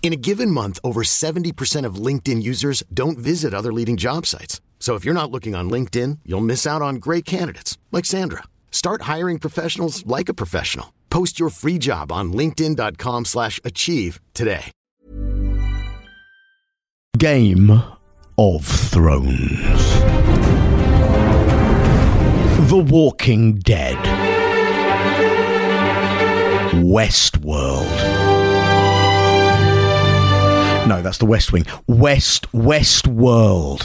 In a given month, over 70% of LinkedIn users don't visit other leading job sites. So if you're not looking on LinkedIn, you'll miss out on great candidates like Sandra. Start hiring professionals like a professional. Post your free job on linkedin.com/achieve today. Game of Thrones. The Walking Dead. Westworld. No, that's the West Wing. West Westworld.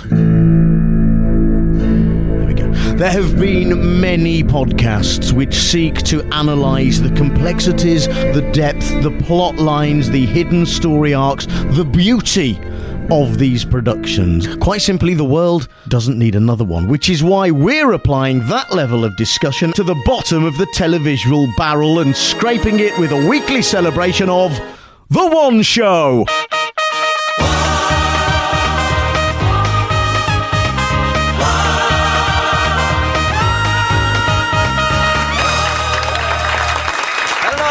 There we go. There have been many podcasts which seek to analyse the complexities, the depth, the plot lines, the hidden story arcs, the beauty of these productions. Quite simply, the world doesn't need another one, which is why we're applying that level of discussion to the bottom of the televisual barrel and scraping it with a weekly celebration of The One Show.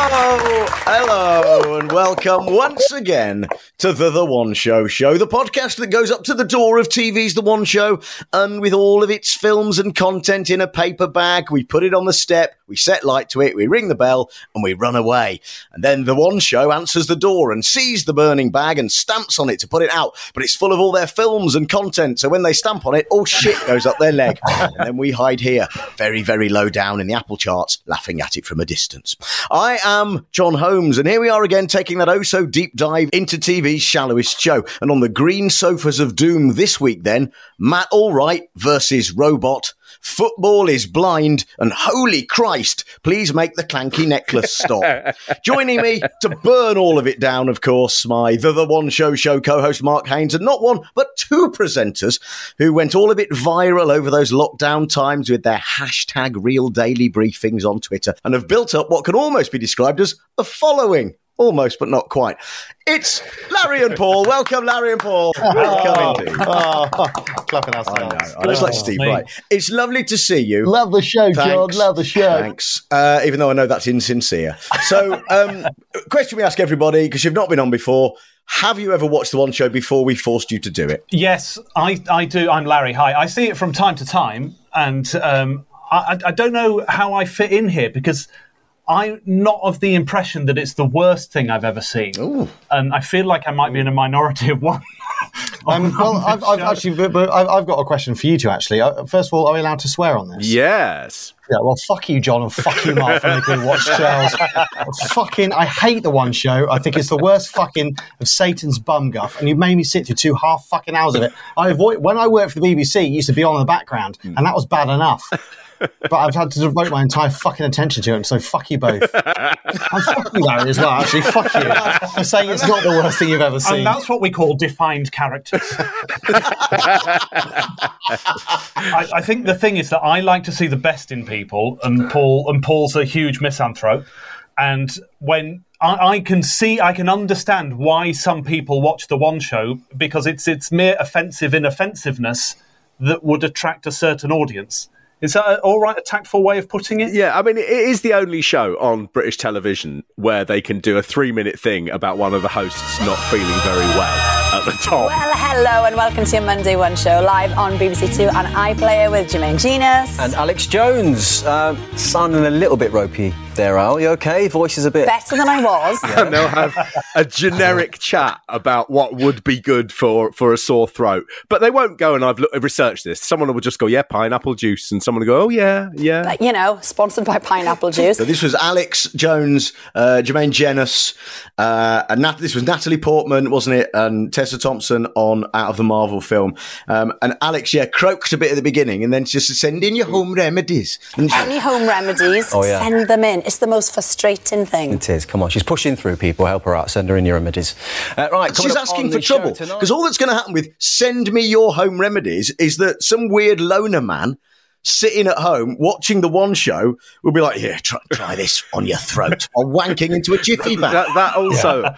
Hello, hello, and welcome once again to the The One Show Show, the podcast that goes up to the door of TV's The One Show, and with all of its films and content in a paper bag, we put it on the step, we set light to it, we ring the bell, and we run away. And then The One Show answers the door and sees the burning bag and stamps on it to put it out, but it's full of all their films and content, so when they stamp on it, all shit goes up their leg. And then we hide here, very, very low down in the Apple charts, laughing at it from a distance. I am John Holmes, and here we are again taking that oh so deep dive into TV's shallowest show. And on the green sofas of doom this week, then, Matt Allwright versus Robot. Football is blind, and holy Christ, please make the clanky necklace stop. Joining me to burn all of it down, of course, my The The One Show Show co host Mark Haynes, and not one, but two presenters who went all a bit viral over those lockdown times with their hashtag real daily briefings on Twitter and have built up what can almost be described as a following. Almost, but not quite. It's Larry and Paul. Welcome, Larry and Paul. Welcome indeed. Oh, clapping I ourselves. know. I like Steve Wright. It's lovely to see you. Love the show, John. Thanks. Love the show. Thanks. Uh, even though I know that's insincere. So, um, question we ask everybody because you've not been on before: Have you ever watched the one show before we forced you to do it? Yes, I, I do. I'm Larry. Hi. I see it from time to time, and um, I, I don't know how I fit in here because I'm not of the impression that it's the worst thing I've ever seen, and I feel like I might be in a minority of one. Um, well, I've, I've actually, but, but I've, I've got a question for you two. Actually, uh, first of all, are we allowed to swear on this? Yes. Yeah. Well, fuck you, John, and fuck you, Mark, for making me watch Charles. fucking, I hate the one show. I think it's the worst fucking of Satan's bum guff, and you made me sit through two half fucking hours of it. I avoid when I worked for the BBC. It used to be on in the background, hmm. and that was bad enough. But I've had to devote my entire fucking attention to it, so fuck you both. and fuck you, Larry, as well. Actually, fuck you. I'm saying it's not the worst thing you've ever seen. And that's what we call defined characters. I, I think the thing is that I like to see the best in people, and Paul and Paul's a huge misanthrope. And when I, I can see, I can understand why some people watch the one show because it's it's mere offensive inoffensiveness that would attract a certain audience. Is that all right? A tactful way of putting it? Yeah, I mean, it is the only show on British television where they can do a three minute thing about one of the hosts not feeling very well at the top. Well, hello and welcome to your Monday One show live on BBC Two on iPlayer with Jermaine Jenas. And Alex Jones, uh, sounding a little bit ropey there, Al. You okay? Voice is a bit. Better than I was. and they'll have a generic chat about what would be good for, for a sore throat. But they won't go and I've, look, I've researched this. Someone will just go, yeah, pineapple juice. And someone will go, oh, yeah, yeah. But, you know, sponsored by pineapple juice. So this was Alex Jones, uh, Jermaine Jenas, uh, and Nat- this was Natalie Portman, wasn't it? And Tessa Thompson on out of the Marvel film. Um, and Alex, yeah, croaked a bit at the beginning, and then just send in your home remedies. Any home remedies, Oh, yeah. send them in. It's the most frustrating thing. It is. Come on, she's pushing through. People, help her out. Send her in your remedies. Uh, right, She's asking for trouble tonight- because all that's going to happen with "Send me your home remedies" is that some weird loner man sitting at home watching the one show will be like, "Yeah, try, try this on your throat," or wanking into a jiffy bag. That, that also,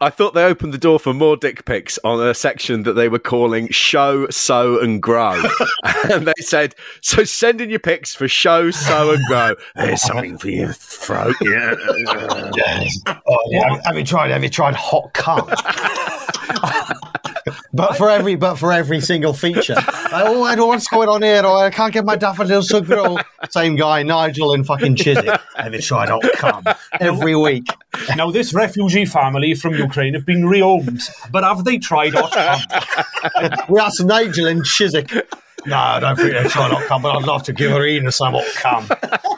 I thought they opened the door for more dick pics on a section that they were calling "Show, Sow, and Grow," and they said, "So send in your pics for show, sow, and grow. There's something for your throat." Yeah. Oh, yeah. Have you tried? Have you tried hot cum? But for every, but for every single feature. Like, oh, I don't know what's going on here. Or I can't get my daffodils to oh, grow. Same guy, Nigel and fucking Chiswick. Have you tried cum? Every week. Now, this refugee family from Ukraine have been rehomed, but have they tried cum? We asked Nigel and Chiswick. No, I don't think they've tried hot come, but I'd love to give her Ina some hot.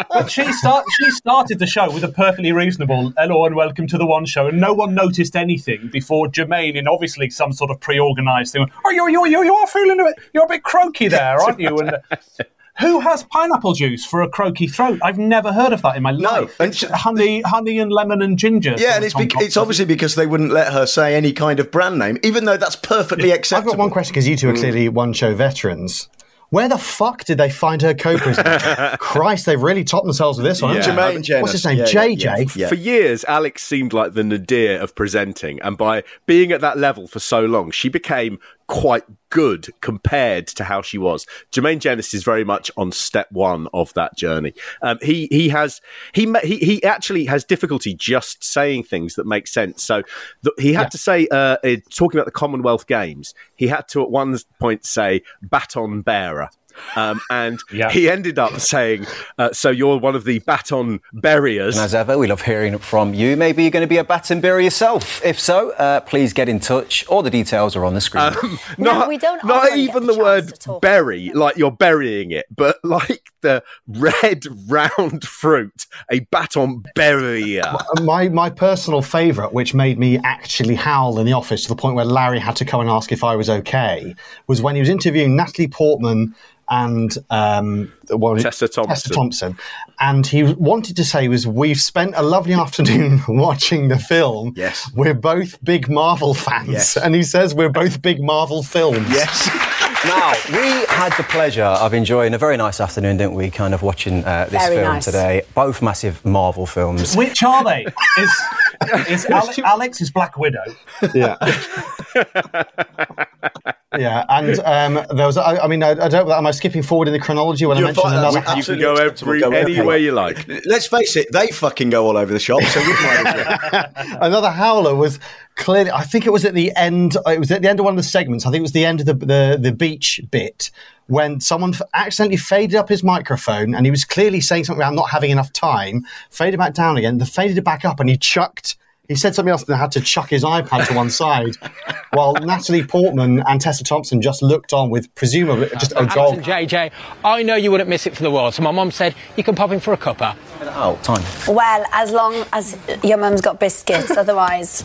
But she, start, she started the show with a perfectly reasonable hello and welcome to the One Show, and no one noticed anything before Jermaine, in obviously some sort of pre-organised thing, went, oh, you, you, you, you are feeling a bit, you're a bit croaky there, aren't you? And who has pineapple juice for a croaky throat? I've never heard of that in my life. and sh- honey, honey and lemon and ginger. Yeah, and it's bec- it's obviously because they wouldn't let her say any kind of brand name, even though that's perfectly acceptable. I've got one question because you two are mm. clearly one show veterans. Where the fuck did they find her co-presenter? Christ, they've really topped themselves with this one. haven't Jermaine they? What's his name? Yeah, JJ. yeah, yeah. For years, Alex seemed like the nadir of presenting, and by being at that level for so long, she became quite good compared to how she was. Jermaine Jenas is very much on step one of that journey. Um, he he has he, he he actually has difficulty just saying things that make sense. So th- he had to say, uh, uh, talking about the Commonwealth Games, he had to at one point say baton bearer. Um, and Yeah. he ended up saying, uh, "So you're one of the baton buriers." And as ever, we love hearing from you. Maybe you're going to be a baton bearer yourself. If so, uh, please get in touch. All the details are on the screen. No, we don't Not even the the, word to bury, like you're burying it, but like the red round fruit, a baton barrier. My my personal favourite, which made me actually howl in the office to the point where Larry had to come and ask if I was okay, was when he was interviewing Natalie Portman and um, what was? Tessa Thompson. Tessa Thompson, and he wanted to say was we've spent a lovely afternoon watching the film. Yes. we're both big Marvel fans, Yes. and he says we're both big Marvel films. Yes. now, we had the pleasure of enjoying a very nice afternoon, didn't we? Kind of watching uh, this Very film nice. today. Both massive Marvel films. Which are they? Is, is Ale- Alex is Black Widow? Yeah. Yeah, and um, there was. I, I mean, I, I don't. Am I skipping forward in the chronology when You're I mentioned fine, another? that's You can go acceptable. every Go ahead. anywhere you like. Let's face it, they fucking go all over the shop. So might well. another howler was clearly. I think it was at the end. It was at the end of one of the segments. I think it was the end of the the, the beach bit when someone accidentally faded up his microphone and he was clearly saying something about not having enough time. Faded back down again. Then faded it back up and he chucked. He said something else and had to chuck his iPad to one side, while Natalie Portman and Tessa Thompson just looked on with presumably just a Alex dog. JJ, I know you wouldn't miss it for the world. So my mum said, you can pop in for a cuppa. Oh, time. Well, as long as your mum's got biscuits, otherwise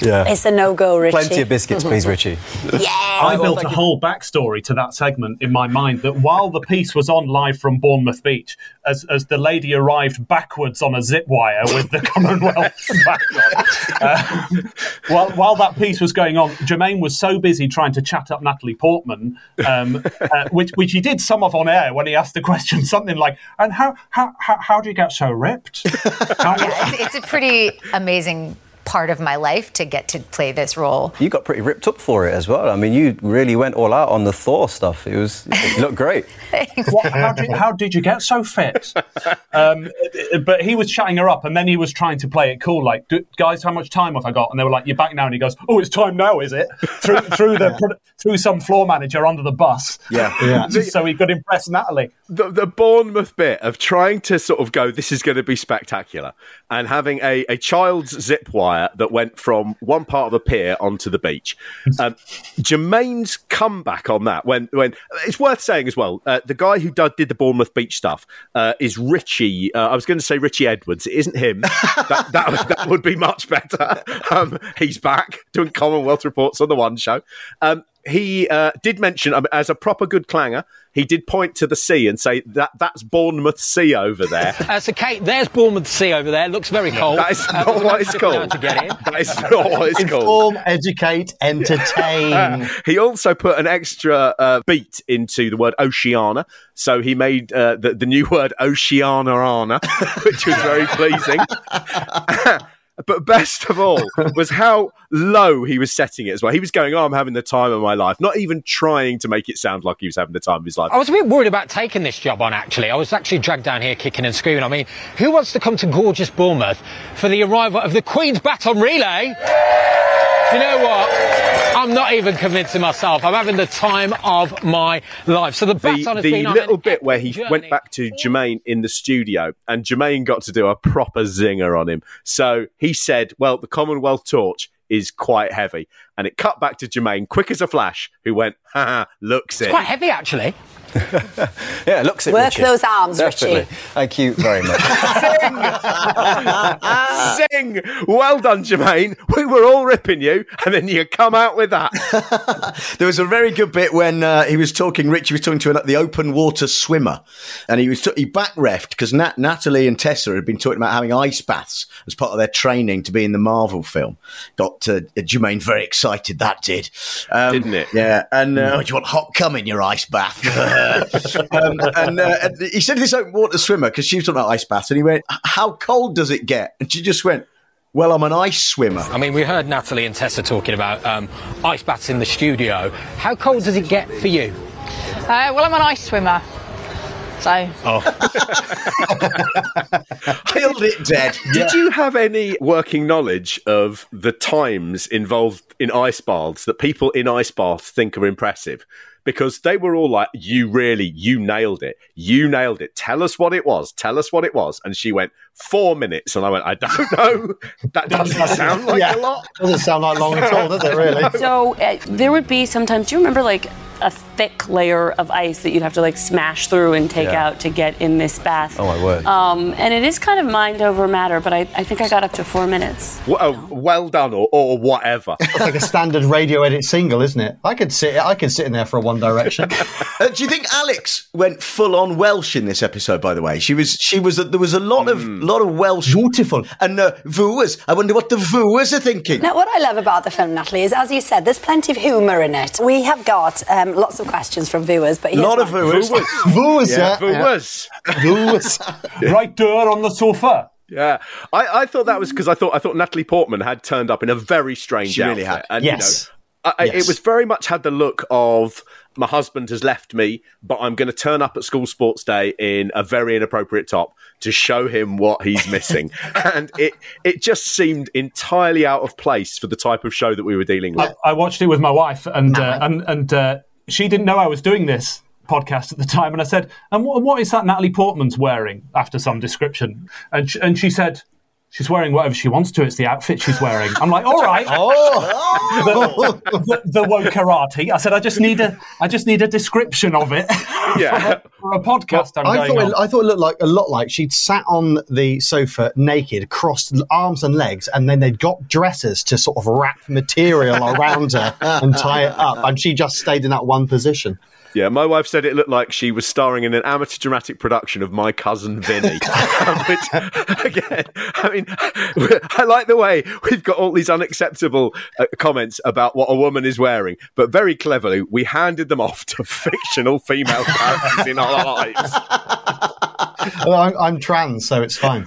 Yeah. it's a no-go, Richie. Plenty of biscuits, please, Richie. Yeah. I built a whole backstory to that segment in my mind that while the piece was on live from Bournemouth Beach, as, as the lady arrived backwards on a zip wire with the Commonwealth flag on, uh, while, while that piece was going on, Jermaine was so busy trying to chat up Natalie Portman, um, uh, which, which he did some of on air when he asked the question something like, and how, how, how, how do you get so ripped? Yeah, it's, it's a pretty amazing part of my life to get to play this role. You got pretty ripped up for it as well. I mean, you really went all out on the Thor stuff. It was it looked great. What, how, did, how did you get so fit? Um, but he was chatting her up, and then he was trying to play it cool, like, "Guys, how much time have I got?" And they were like, "You're back now." And he goes, "Oh, it's time now, is it?" Through through the through some floor manager under the bus. Yeah. Yeah. so he could impress Natalie. the, the Bournemouth bit of trying to sort of go, this is going to be spectacular, and having a, a child's zip wire that went from one part of the pier onto the beach. Um, Jermaine's comeback on that, when when it's worth saying as well, uh, the guy who did, did the Bournemouth beach stuff uh, is Richie. Uh, I was going to say Richie Edwards. It isn't him. that, that, that would be much better. Um, he's back doing Commonwealth reports on the One Show. Um, he uh, did mention, um, as a proper good clanger, he did point to the sea and say that that's Bournemouth Sea over there. Uh, so, Kate, there's Bournemouth Sea over there. Looks very cold. That is Uh, not we're what gonna it's have to go down called. To get in. That is not what it's called. Inform, educate, entertain. he also put an extra uh, beat into the word Oceana, so he made uh, the, the new word Oceanarana, which was very pleasing. But best of all was how low he was setting it as well. He was going, "Oh, I'm having the time of my life," not even trying to make it sound like he was having the time of his life. I was a bit worried about taking this job on, actually. I was actually dragged down here kicking and screaming. I mean, who wants to come to gorgeous Bournemouth for the arrival of the Queen's Baton Relay? You know what? I'm not even convincing myself. I'm having the time of my life. So the the, has the little bit where he journey. went back to Jermaine in the studio, and Jermaine got to do a proper zinger on him. So he said, "Well, the Commonwealth torch is quite heavy," and it cut back to Jermaine, quick as a flash, who went, "Ha, looks It's it." quite heavy, actually. Yeah, it looks it. Work Richie. those arms, Definitely. Richie. Thank you very much. Sing, well done, Jermaine. We were all ripping you, and then you come out with that. There was a very good bit when uh, he was talking. Richie was talking to an, the open water swimmer, and he was t- he back refed because Nat- Natalie and Tessa had been talking about having ice baths as part of their training to be in the Marvel film. Got uh, Jermaine very excited. That did, um, Didn't it? Yeah, and uh, oh, do you want hot cum in your ice bath? um, and, uh, and he said this open water swimmer because she was talking about ice baths, and he went, "How cold does it get?" And she just went, "Well, I'm an ice swimmer." I mean, we heard Natalie and Tessa talking about um, ice baths in the studio. How cold does it get for you? Uh, well, I'm an ice swimmer. So, Killed it dead. Did you have any working knowledge of the times involved in ice baths that people in ice baths think are impressive? Because they were all like, You really, you nailed it. You nailed it. Tell us what it was. Tell us what it was. And she went, Four minutes. And I went, I don't know. That doesn't sound like Yeah. a lot. Doesn't sound like long at all, does it? Really? So uh, there would be sometimes. Do you remember like a thick layer of ice that you'd have to like smash through and take Yeah. out to get in this bath? Oh, I would. Um, and it is kind of mind over matter, but I, I think I got up to four minutes. Well, well done, or, or whatever. It's like a standard radio edit single, isn't it? I could sit. I could sit in there for a One Direction. Uh, do you think Alex went full on Welsh in this episode? By the way, she was. She was. There was a lot of lot of Welsh. Beautiful. And uh, viewers. I wonder what the viewers are thinking. Now, what I love about the film, Natalie, is as you said, there's plenty of humour in it. We have got um, lots of questions from viewers, but A here's lot of one. viewers. Viewers, Yeah, yeah. Was. Viewers. Right there on the sofa. Yeah, I, I thought that was because I thought I thought Natalie Portman had turned up in a very strange She really outfit. had. And, Yes. you know, I, I- Yes. it was very much had the look of my husband has left me, but I'm going to turn up at school sports day in a very inappropriate top to show him what he's missing, and it it just seemed entirely out of place for the type of show that we were dealing with. I, I watched it with my wife, and uh, and and uh, she didn't know I was doing this podcast at the time. And I said, "And what, what is that Natalie Portman's wearing?" After some description, and and she said. She's wearing whatever she wants to. It's the outfit she's wearing. I'm like, all right. Oh, the, the, the woke karate. I said, I just need a, I just need a description of it. Yeah. for a podcast. I'm I going thought it, I thought it looked like a lot like she'd sat on the sofa naked, crossed arms and legs, and then they'd got dressers to sort of wrap material around her and tie it up, and she just stayed in that one position. Yeah, my wife said it looked like she was starring in an amateur dramatic production of My Cousin Vinny. Which, again, I mean, I like the way we've got all these unacceptable uh, comments about what a woman is wearing, but very cleverly, we handed them off to fictional female characters in our lives. Well, I'm, I'm trans, so it's fine.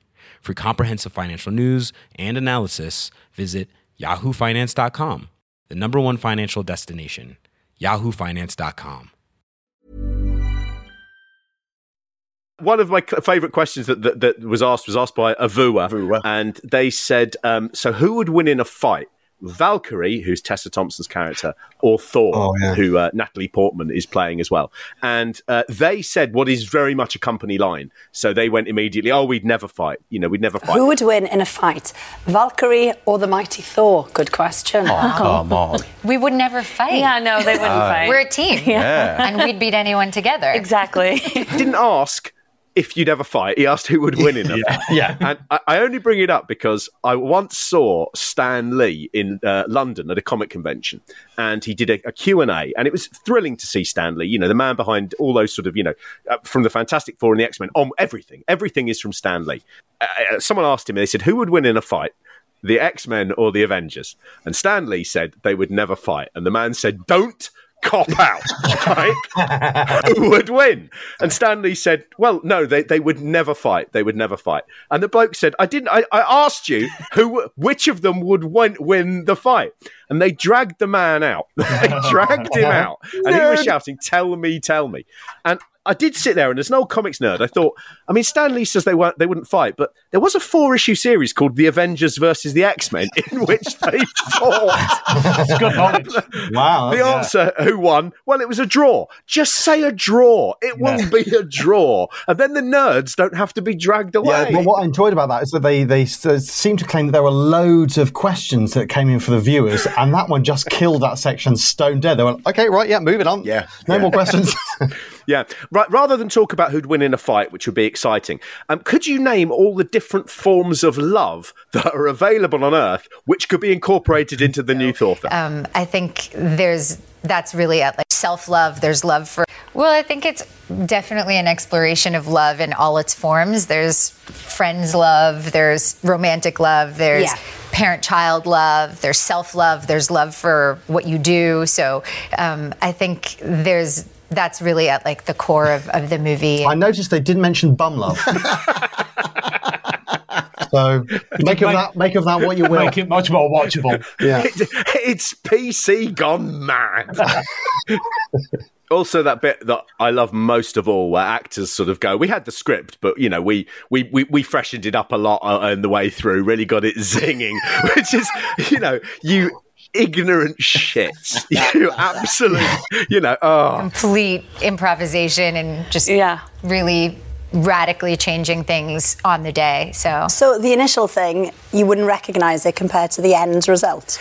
For comprehensive financial news and analysis, visit yahoofinance.com, the number one financial destination, yahoofinance.com. one of my favourite questions that, that, that was asked was asked by Avua, and they said, um, "So who would win in a fight, Valkyrie, who's Tessa Thompson's character, or Thor, Oh, yeah. who uh, Natalie Portman is playing as well?" And uh, they said what is very much a company line. So they went immediately, "Oh, we'd never fight. You know, we'd never fight." Who would win in a fight, Valkyrie or the mighty Thor? Good question. Oh, come on. We would never fight. Yeah, no, they wouldn't Uh, fight. We're a team. Yeah. And we'd beat anyone together. Exactly. Didn't ask if you'd ever fight. He asked who would win in a Yeah, fight. yeah. And I, I only bring it up because I once saw Stan Lee in uh, London at a comic convention, and he did a, a Q&A, and it was thrilling to see Stan Lee, you know, the man behind all those sort of, you know, uh, from the Fantastic Four and the X-Men, on everything. Everything is from Stan Lee. Uh, uh, someone asked him, they said, who would win in a fight? The X Men or the Avengers? And Stan Lee said they would never fight. And the man said, Don't cop out, right? Who would win? And Stan Lee said, Well, no, they, they would never fight. They would never fight. And the bloke said, I didn't, I, I asked you who, which of them would win, win the fight. And they dragged the man out. they dragged him out. And he was shouting, Tell me, tell me. And I did sit there, and as an old comics nerd, I thought, I mean, Stan Lee says they weren't, they wouldn't fight, but there was a four issue series called The Avengers versus the X Men in which they fought. Good knowledge. Wow. The yeah. answer, who won? Well, it was a draw. Just say a draw. It will be a draw, and then the nerds don't have to be dragged away. Yeah, but what I enjoyed about that is that they they seem to claim that there were loads of questions that came in for the viewers, and that one just killed that section stone dead. They went, okay, right, yeah, moving on. Yeah, no more questions. Yeah. Right. Rather than talk about who'd win in a fight, which would be exciting, um, could you name all the different forms of love that are available on Earth, which could be incorporated into the new Thor film? Um, I think there's that's really it. Like self love. There's love for. Well, I think it's definitely an exploration of love in all its forms. There's friends love. There's romantic love. There's Yeah. parent child love. There's self love. There's love for what you do. So um, I think there's that's really at like the core of, of the movie. I noticed they didn't mention bum love. so make of that make of that what you will. Make it much more watchable. Yeah. It- it's PC gone mad. also, that bit that I love most of all, where actors sort of go, "We had the script, but you know, we we we, we freshened it up a lot uh, in the way through. Really got it zinging." Which is, you know, you ignorant shits. You absolute, you know, oh. complete improvisation and just yeah. really radically changing things on the day. So So the initial thing, you wouldn't recognise it compared to the end result.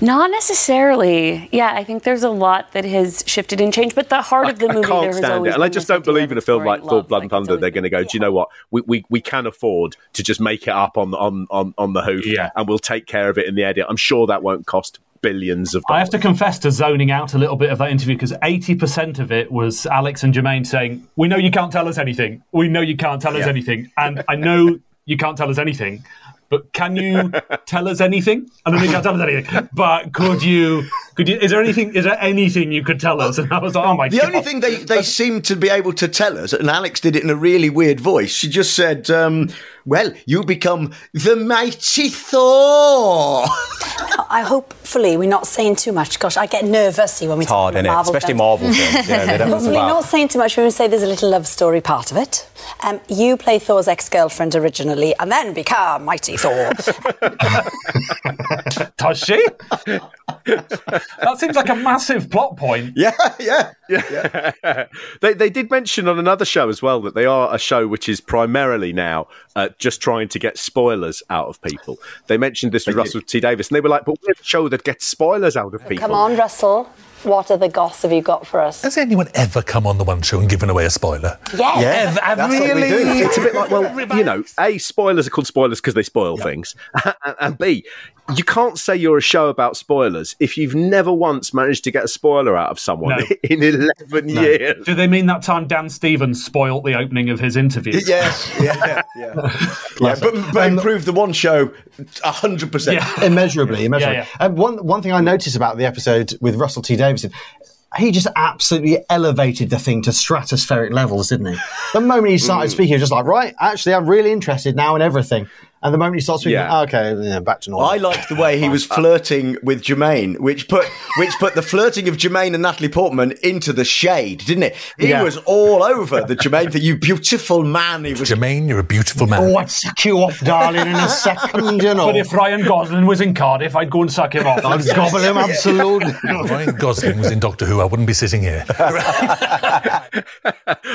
Not necessarily. Yeah, I think there's a lot that has shifted and changed, but the heart of the I movie there can't has stand it, and I just don't believe in a film like Thor: Blood and Thunder. They're going to go. Do you know what? We, we we can afford to just make it up on on on on the hoof, yeah. and we'll take care of it in the edit. I'm sure that won't cost billions of I have to confess to zoning out a little bit of that interview because 80% of it was Alex and Jermaine saying, We know you can't tell us anything. We know you can't tell us Yeah. anything. And I know you can't tell us anything, but can you tell us anything? I know you can't tell us anything, but could you Could you? Is there anything? Is there anything you could tell us? And I was like, oh my The god. only thing they, they seem to be able to tell us, and Alex did it in a really weird voice, she just said, um, Well, you become the mighty Thor. I hopefully we're not saying too much. Gosh, I get nervous when we It's talk hard, about innit? Marvel Especially films. Marvel films. Yeah, they don't mess Hopefully about. not saying too much when we say there's a little love story part of it. Um, you play Thor's ex-girlfriend originally and then become Mighty Thor. Does she? that seems like a massive plot point. Yeah, yeah. Yeah. they they did mention on another show as well that they are a show which is primarily now uh, just trying to get spoilers out of people. They mentioned this with Russell T Davies, and they were like, "But we're a show that gets spoilers out of people." Come on, Russell. What are the goss have you got for us? Has anyone ever come on the one show and given away a spoiler? Yes. Ev- That's what we really? do. It's a bit like, well, you know, A, spoilers are called spoilers because they spoil things. and, and B, you can't say you're a show about spoilers if you've never once managed to get a spoiler out of someone No. in 11 years. Do they mean that time Dan Stevens spoilt the opening of his interview? Yes, yeah, yeah. yeah but, but improved the one show 100%. immeasurably, immeasurably. Yeah, And um, one one thing I noticed about the episode with Russell T Davidson. He just absolutely elevated the thing to stratospheric levels, didn't he? The moment he started Mm. speaking, he was just like, right, actually, I'm really interested now in everything. And the moment he starts speaking, Yeah. Ah, okay, yeah, back to normal. I liked the way he was flirting with Jermaine, which put which put the flirting of Jermaine and Natalie Portman into the shade, didn't it? He Yeah. was all over the Jermaine thing. You beautiful man. He was Jermaine, you're a beautiful man. Oh, I'd suck you off, darling, in a second, you know. But if Ryan Gosling was in Cardiff, I'd go and suck him off. I'd gobble him, absolutely. If Ryan Gosling was in Doctor Who, I wouldn't be sitting here.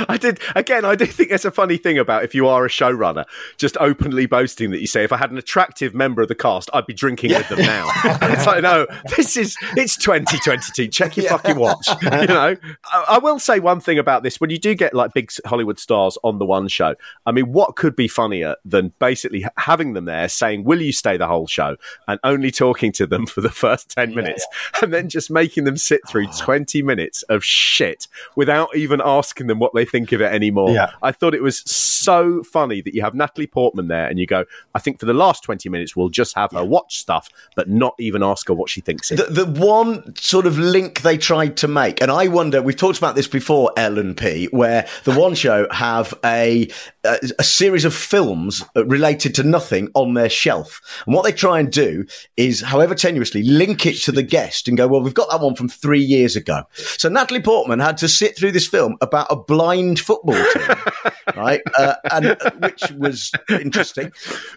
I did again. I do think there's a funny thing about if you are a showrunner, just openly boasting that you say, "If I had an attractive member of the cast, I'd be drinking with them now." It's like, no, this is it's 2022. Check your fucking watch. You know, I, I will say one thing about this: when you do get like big Hollywood stars on the one show, I mean, what could be funnier than basically having them there saying, "Will you stay the whole show?" and only talking to them for the first 10 minutes, and then just making them sit through ah. 20 minutes of shit without even asking them what they think of it anymore. Yeah. I thought it was so funny that you have Natalie Portman there and you go, I think for the last 20 minutes, we'll just have her watch stuff, but not even ask her what she thinks. The, the one sort of link they tried to make, and I wonder, we've talked about this before, L and P, where the one show have a, a, a series of films related to nothing on their shelf. And what they try and do is, however tenuously, link it to the guest and go, well, we've got that one from three years ago. So Natalie Portman had to sit through this film about a blind football team, right? Uh, and uh, which was interesting.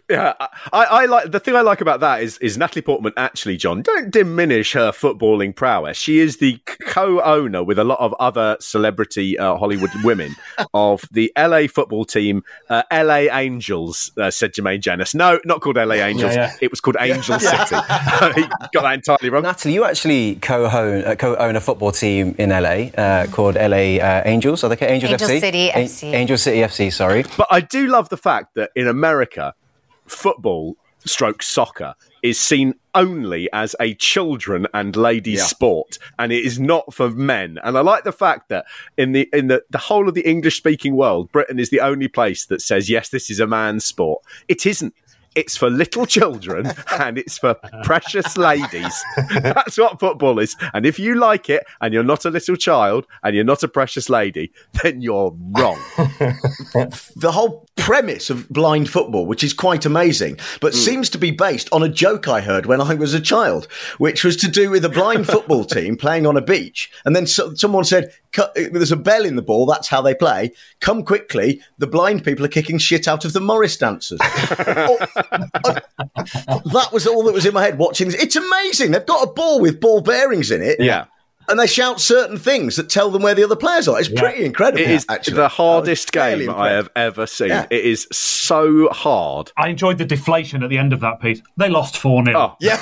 Yeah, I, I like the thing I like about that is is Natalie Portman actually, John. Don't diminish her footballing prowess. She is the co-owner with a lot of other celebrity uh, Hollywood women of the LA football team, uh, LA Angels. Uh, said Jermaine Jenas. No, not called LA Angels. Yeah, yeah. It was called Angel City. He got that entirely wrong. Natalie, you actually co-own, uh, co-own a football team in LA uh, called LA uh, Angels. Are they called Angels Angel FC? City A- FC. Angel City FC. Sorry. But I do love the fact that in America, football stroke soccer is seen only as a children and ladies Yeah. sport and it is not for men and i like the fact that in the in the, the whole of the english speaking world britain is the only place that says yes this is a man's sport it isn't it's for little children and it's for precious ladies. That's what football is. And if you like it and you're not a little child and you're not a precious lady, then you're wrong. the whole premise of blind football, which is quite amazing, but mm. seems to be based on a joke I heard when I was a child, which was to do with a blind football team playing on a beach. And then so, someone said, "Cut- Eh, there's a bell in the ball, that's how they play. Come quickly, the blind people are kicking shit out of the Morris dancers. Oh, that was all that was in my head watching this. It's amazing. They've got a ball with ball bearings in it. Yeah. And they shout certain things that tell them where the other players are. It's pretty incredible. It is actually. the hardest fairly game I have ever seen. Yeah. It is so hard. I enjoyed the deflation at the end of that piece. They lost 4 0. Oh. Yeah.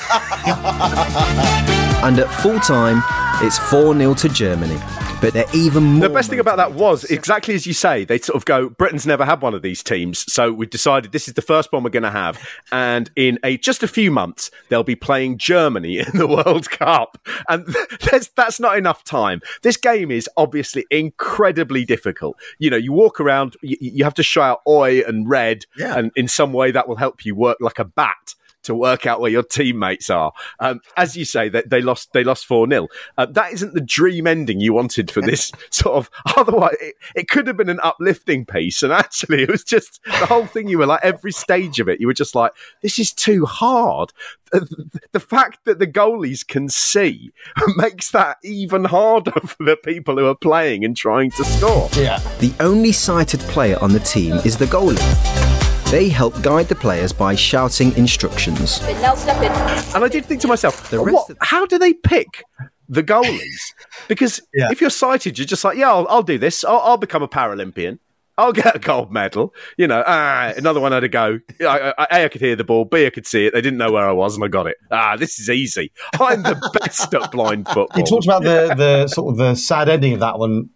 And at full time, it's 4 0 to Germany. But they're even more. The best thing about that was exactly as you say. They sort of go, Britain's never had one of these teams, so we've decided this is the first one we're going to have. And in a just a few months, they'll be playing Germany in the World Cup, and that's not enough time. This game is obviously incredibly difficult. You know, you walk around, you, you have to shout "oi" and "red," Yeah. and in some way that will help you work like a bat to work out where your teammates are. Um, as you say, that they lost they lost four 0 uh, That isn't the dream ending you wanted for this sort of. Otherwise, it, it could have been an uplifting piece, and actually, it was just the whole thing. You were like every stage of it, you were just like, this is too hard. The, the fact that the goalies can see makes that even harder for the people who are playing and trying to score. Yeah. The only sighted player on the team is the goalie. They help guide the players by shouting instructions. And I did think to myself, what, how do they pick the goalies? Because if you're sighted, you're just like, yeah, I'll, I'll do this. I'll, I'll become a Paralympian. I'll get a gold medal. You know, ah, another one had to go. I, I, a, I could hear the ball. B, I could see it. They didn't know where I was, and I got it. Ah, this is easy. I'm the best at blind football. You talked about the the sort of the sad ending of that one,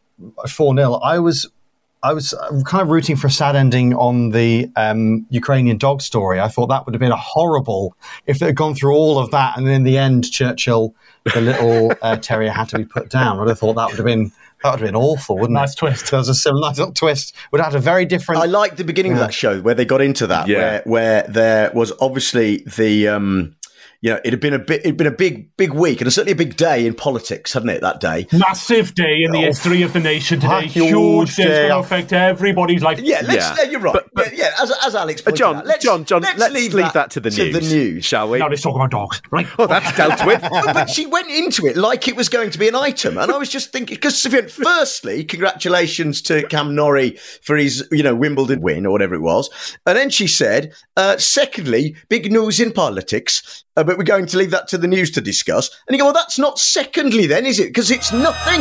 four 0 I was. I was uh, kind of rooting for a sad ending on the um, Ukrainian dog story. I thought that would have been a horrible if they had gone through all of that, and then in the end, Churchill, the little uh, terrier, had to be put down. I'd have thought that would have been that would have been awful, wouldn't Nice it? Nice twist. There was a similar nice little twist. Would have had a very different. I liked the beginning of that show where they got into that, Yeah. where where there was obviously the. Um, you know, it had been a bit, it'd been a big, big week, and certainly a big day in politics, hadn't it? That day. Massive day in the Oh, history of the nation today. huge Huge day. It's day. going to affect everybody's life. Yeah, let's. Yeah, you're right. yeah, yeah, as, as Alex pointed John, out, let's, John, John, let's, let's leave, leave that to the to news, the news, shall we? Now let's talk about dogs, right? Oh, that's dealt with. Well, but she went into it like it was going to be an item, and I was just thinking because firstly, congratulations to Cam Norrie for his you know Wimbledon win or whatever it was, and then she said, uh, secondly, big news in politics, uh, but we're going to leave that to the news to discuss. And you go, well, that's not secondly, then, is it? Because it's nothing.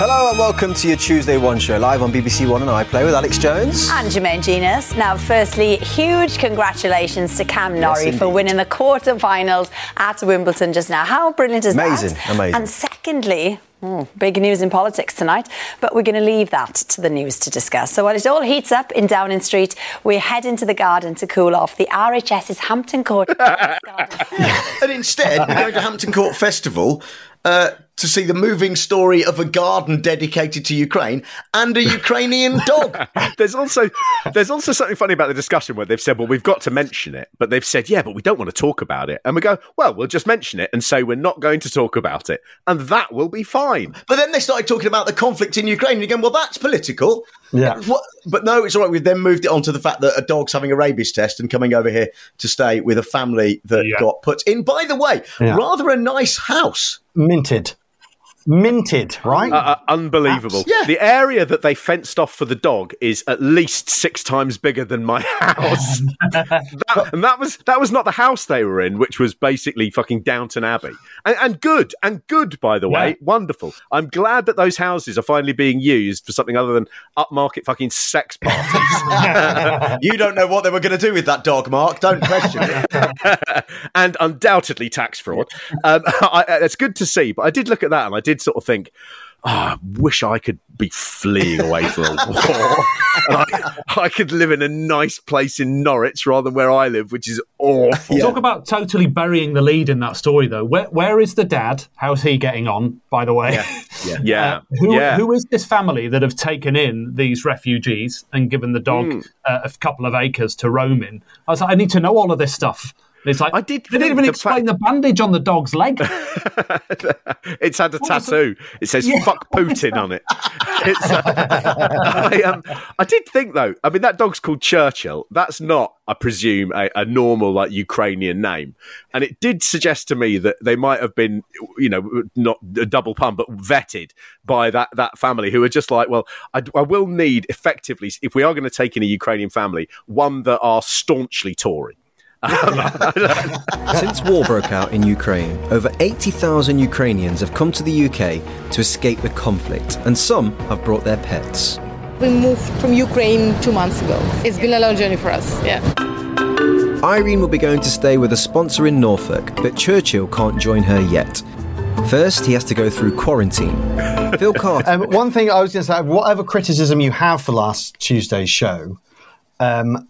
Hello and welcome to your Tuesday One show live on BBC One and iPlayer with Alex Jones. And Jermaine Jenas. Now, firstly, huge congratulations to Cam Norrie for winning the quarter-finals at Wimbledon just now. How brilliant is Amazing, that? Amazing, amazing. And secondly, hmm, big news in politics tonight, but we're going to leave that to the news to discuss. So while it all heats up in Downing Street, we head into the garden to cool off. The RHS's Hampton Court. and instead, we're going to Hampton Court Festival uh, to see the moving story of a garden dedicated to Ukraine and a Ukrainian dog. there's also there's also something funny about the discussion where they've said, well, we've got to mention it, but they've said, yeah, but we don't want to talk about it, and we go, well, we'll just mention it and say we're not going to talk about it, and that will be fine. But then they started talking about the conflict in Ukraine, and again, well, that's political. Yeah. What, but no, it's all right. We've then moved it on to the fact that a dog's having a rabies test and coming over here to stay with a family that got put in. By the way, Yeah. rather a nice house. minted, minted, right? Uh, uh, unbelievable. Yeah. The area that they fenced off for the dog is at least six times bigger than my house. that, and that was that was not the house they were in, which was basically fucking Downton Abbey. And, and good, and good, by the way, Yeah. wonderful. I'm glad that those houses are finally being used for something other than upmarket fucking sex parties. you don't know what they were going to do with that dog, Mark. Don't question it. and undoubtedly tax fraud. Um, I, it's good to see, but I did look at that and I did sort of think, oh, I wish I could be fleeing away from a war. and I, I could live in a nice place in Norwich rather than where I live, which is awful. Talk about totally burying the lead in that story, though. Where, where is the dad? How's he getting on, by the way? Yeah. Yeah. Uh, who, yeah. who is this family that have taken in these refugees and given the dog Hmm. uh, a couple of acres to roam in? I was like, I need to know all of this stuff. It's like I did. They didn't even the explain the bandage on the dog's leg. It's had a What tattoo. It says Yeah. "fuck Putin" on it. It's, uh, I, um, I did think though. I mean, that dog's called Churchill. That's not, I presume, a, a normal like Ukrainian name. And it did suggest to me that they might have been, you know, not a double pun, but vetted by that that family who are just like, well, I, I will need effectively, if we are going to take in a Ukrainian family, one that are staunchly Tory. Since war broke out in Ukraine, over 80,000 Ukrainians have come to the UK to escape the conflict, and some have brought their pets. We moved from Ukraine two months ago. It's been a long journey for us, yeah. Irene will be going to stay with a sponsor in Norfolk, but Churchill can't join her yet. First, he has to go through quarantine. Phil Carter. Um, one thing I was going to say, whatever criticism you have for last Tuesday's show, um,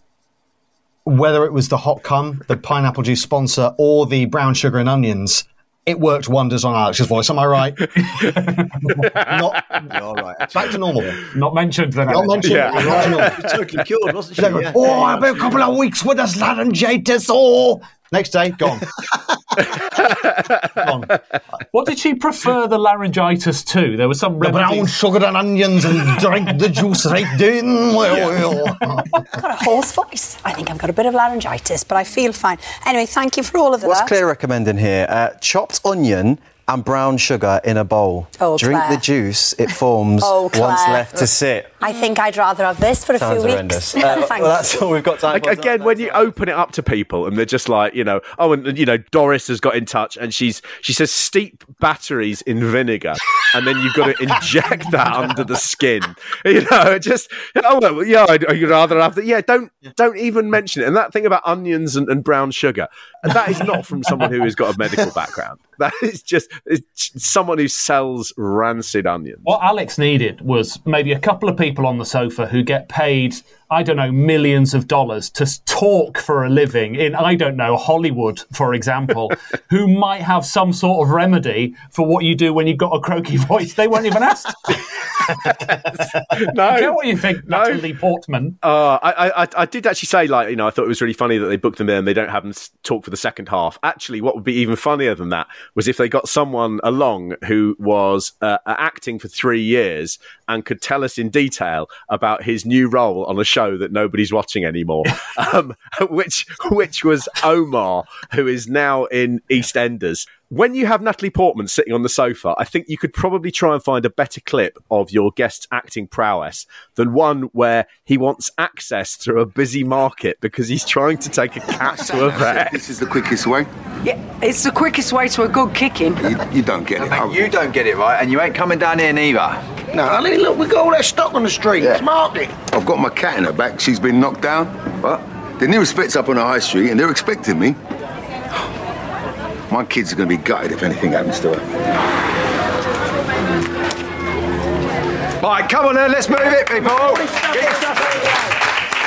whether it was the hot cum, the pineapple juice sponsor, or the brown sugar and onions, it worked wonders on Alex's voice. Am I right? Not, all right. Back to normal. Not mentioned then. Not mentioned. Yeah. Back to normal. She was totally cured, wasn't she? She's like, Yeah. oh, I'll be a couple of weeks with us, laryngitis. Oh, Next day, gone. What did she prefer the laryngitis to? There was some The brown sugar and onions and drink the juice right down. Well, I've got a hoarse voice. I think I've got a bit of laryngitis, but I feel fine. Anyway, thank you for all of What's that. What's Claire recommending here? Uh, chopped onion and brown sugar in a bowl. Oh, Drink Claire. the juice, it forms Oh, once left to sit. I think I'd rather have this for a Sounds few horrendous. weeks. Uh, well, that's all we've got time for. again, when you open it up to people and they're just like, you know, oh, and you know, Doris has got in touch and she's she says steep batteries in vinegar, and then you've got to inject that under the skin. You know, just oh well, yeah, I'd, I'd rather have that. Yeah, don't don't even mention it. And that thing about onions and, and brown sugar, that is not from someone who has got a medical background. That is just it's someone who sells rancid onions. What Alex needed was maybe a couple of people on the sofa who get paid, I don't know, millions of dollars to talk for a living in, I don't know, Hollywood, for example, who might have some sort of remedy for what you do when you've got a croaky voice. They weren't even asked. no. I get what you think, Natalie Portman. Uh, I, I, I did actually say, like, you know, I thought it was really funny that they booked them in and they don't have them talk for the second half. Actually, what would be even funnier than that was if they got someone along who was uh, acting for three years and could tell us in detail about his new role on a show that nobody's watching anymore, um, which which was Omar, who is now in EastEnders. When you have Natalie Portman sitting on the sofa, I think you could probably try and find a better clip of your guest's acting prowess than one where he wants access through a busy market because he's trying to take a cat to a vet. This is the quickest way. Yeah, it's the quickest way to a good kicking. You, you don't get it. Mate, you don't get it right, and you ain't coming down here neither. No, I mean, look, we got all that stock on the street. It's market. I've got my cat in her back. She's been knocked down. What? The nearest vet's up on the high street, and they're expecting me. My kids are going to be gutted if anything happens to her. Right, come on then, let's move it, people.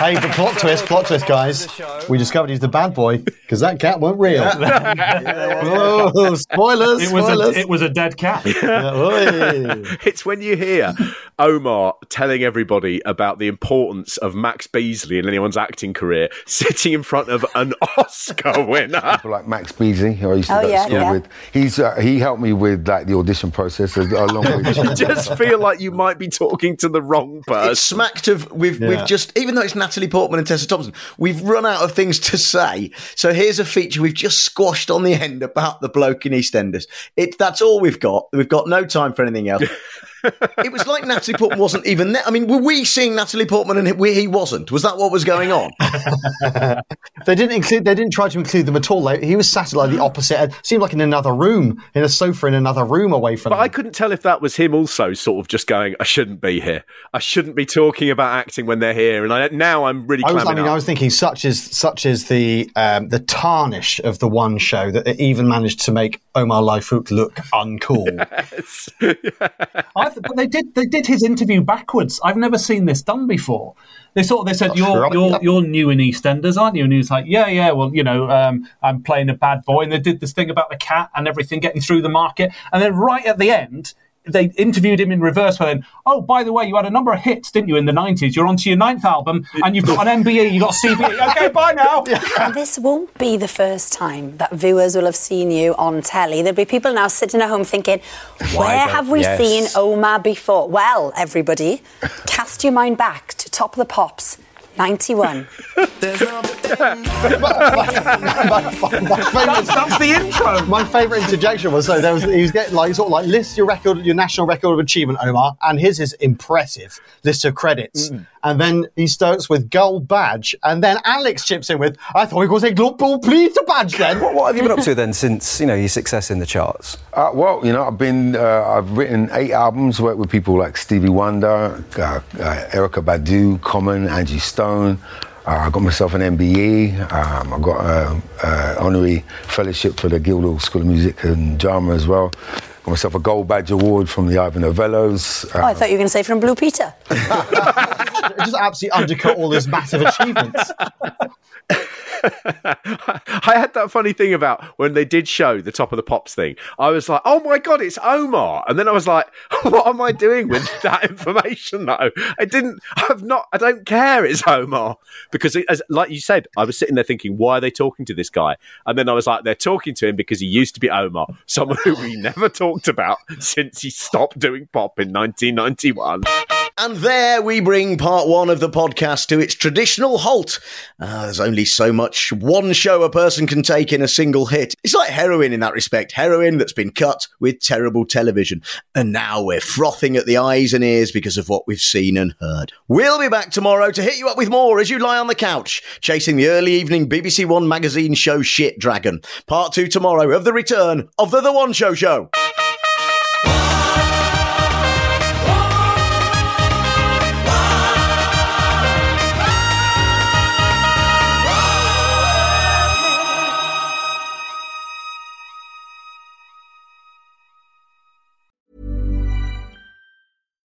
Hey, the plot twist, plot twist, guys. We discovered he's the bad boy because that cat weren't real. oh, spoilers! It was, spoilers. a, it was a dead cat. it's when you hear Omar telling everybody about the importance of Max Beesley in anyone's acting career sitting in front of an Oscar winner. People like Max Beesley, who I used to Oh, go to yeah, school yeah. with. He's uh, he helped me with like the audition process as- along with. you just feel like you might be talking to the wrong person. It's smacked of we've Yeah. we've just even though it's Natalie Portman and Tessa Thompson, we've run out of things to say. So here's a feature we've just squashed on the end about the bloke in EastEnders. It that's all we've got. We've got no time for anything else. it was like Natalie Portman wasn't even there. I mean, were we seeing Natalie Portman and he, he wasn't? Was that what was going on? they didn't include. They didn't try to include them at all. Like, he was sat at like the opposite. It seemed like in another room, in a sofa in another room away from. But them. I couldn't tell if that was him also sort of just going, I shouldn't be here. I shouldn't be talking about acting when they're here. And I, now I'm really I was, I clamming mean, I was thinking such is such is the um, the tarnish of the one show that it even managed to make Omar Lye-Fook look uncool. I but they did they did his interview backwards. I've never seen this done before. They sort of they said you're right. you're you're new in EastEnders, aren't you? And he was like, yeah, yeah. Well, you know, um, I'm playing a bad boy, and they did this thing about the cat and everything getting through the market, and then right at the end. They interviewed him in reverse. Where then, oh, by the way, you had a number of hits, didn't you, in the '90s? You're onto your ninth album, and you've got an MBE, you've got CBE. Okay, bye now. And this won't be the first time that viewers will have seen you on telly. There'll be people now sitting at home thinking, where have we yes. seen Omar before? Well, everybody, cast your mind back to Top of the Pops, 91. that's, that's the intro. My favourite interjection was so there was he was getting like sort of like list your record, your national record of achievement, Omar, and his is impressive list of credits, Mm. and then he starts with gold badge, and then Alex chips in with I thought he was a global please badge then. What, what have you been up to then since you know your success in the charts? Uh, well, you know, I've been, uh, I've written eight albums, worked with people like Stevie Wonder, uh, uh, Erykah Badu, Common, Angie Stone. Uh, I got myself an MBE. Um, I got an honorary fellowship for the Guildhall School of Music and Drama as well. Got myself a Gold Badge Award from the Ivor Novellos. Oh, I thought you were going to say from Blue Peter. It just absolutely undercut all his massive achievements. I had that funny thing about when they did show the top of the pops thing. I was like, "Oh my god, it's Omar!" And then I was like, "What am I doing with that information?" Though I didn't. I've not. I don't care. It's Omar because, it, as like you said, I was sitting there thinking, "Why are they talking to this guy?" And then I was like, "They're talking to him because he used to be Omar, someone who we never talked about since he stopped doing pop in 1991." And there we bring part one of the podcast to its traditional halt. Uh, there's only so much one show a person can take in a single hit. It's like heroin in that respect heroin that's been cut with terrible television. And now we're frothing at the eyes and ears because of what we've seen and heard. We'll be back tomorrow to hit you up with more as you lie on the couch, chasing the early evening BBC One magazine show Shit Dragon. Part two tomorrow of the return of the The One Show Show.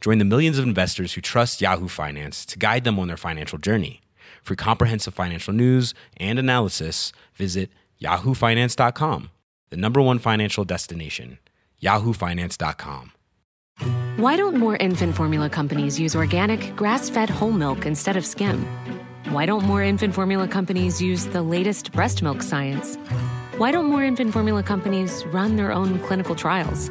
Join the millions of investors who trust Yahoo Finance to guide them on their financial journey. For comprehensive financial news and analysis, visit yahoofinance.com, the number one financial destination, yahoofinance.com. Why don't more infant formula companies use organic, grass fed whole milk instead of skim? Why don't more infant formula companies use the latest breast milk science? Why don't more infant formula companies run their own clinical trials?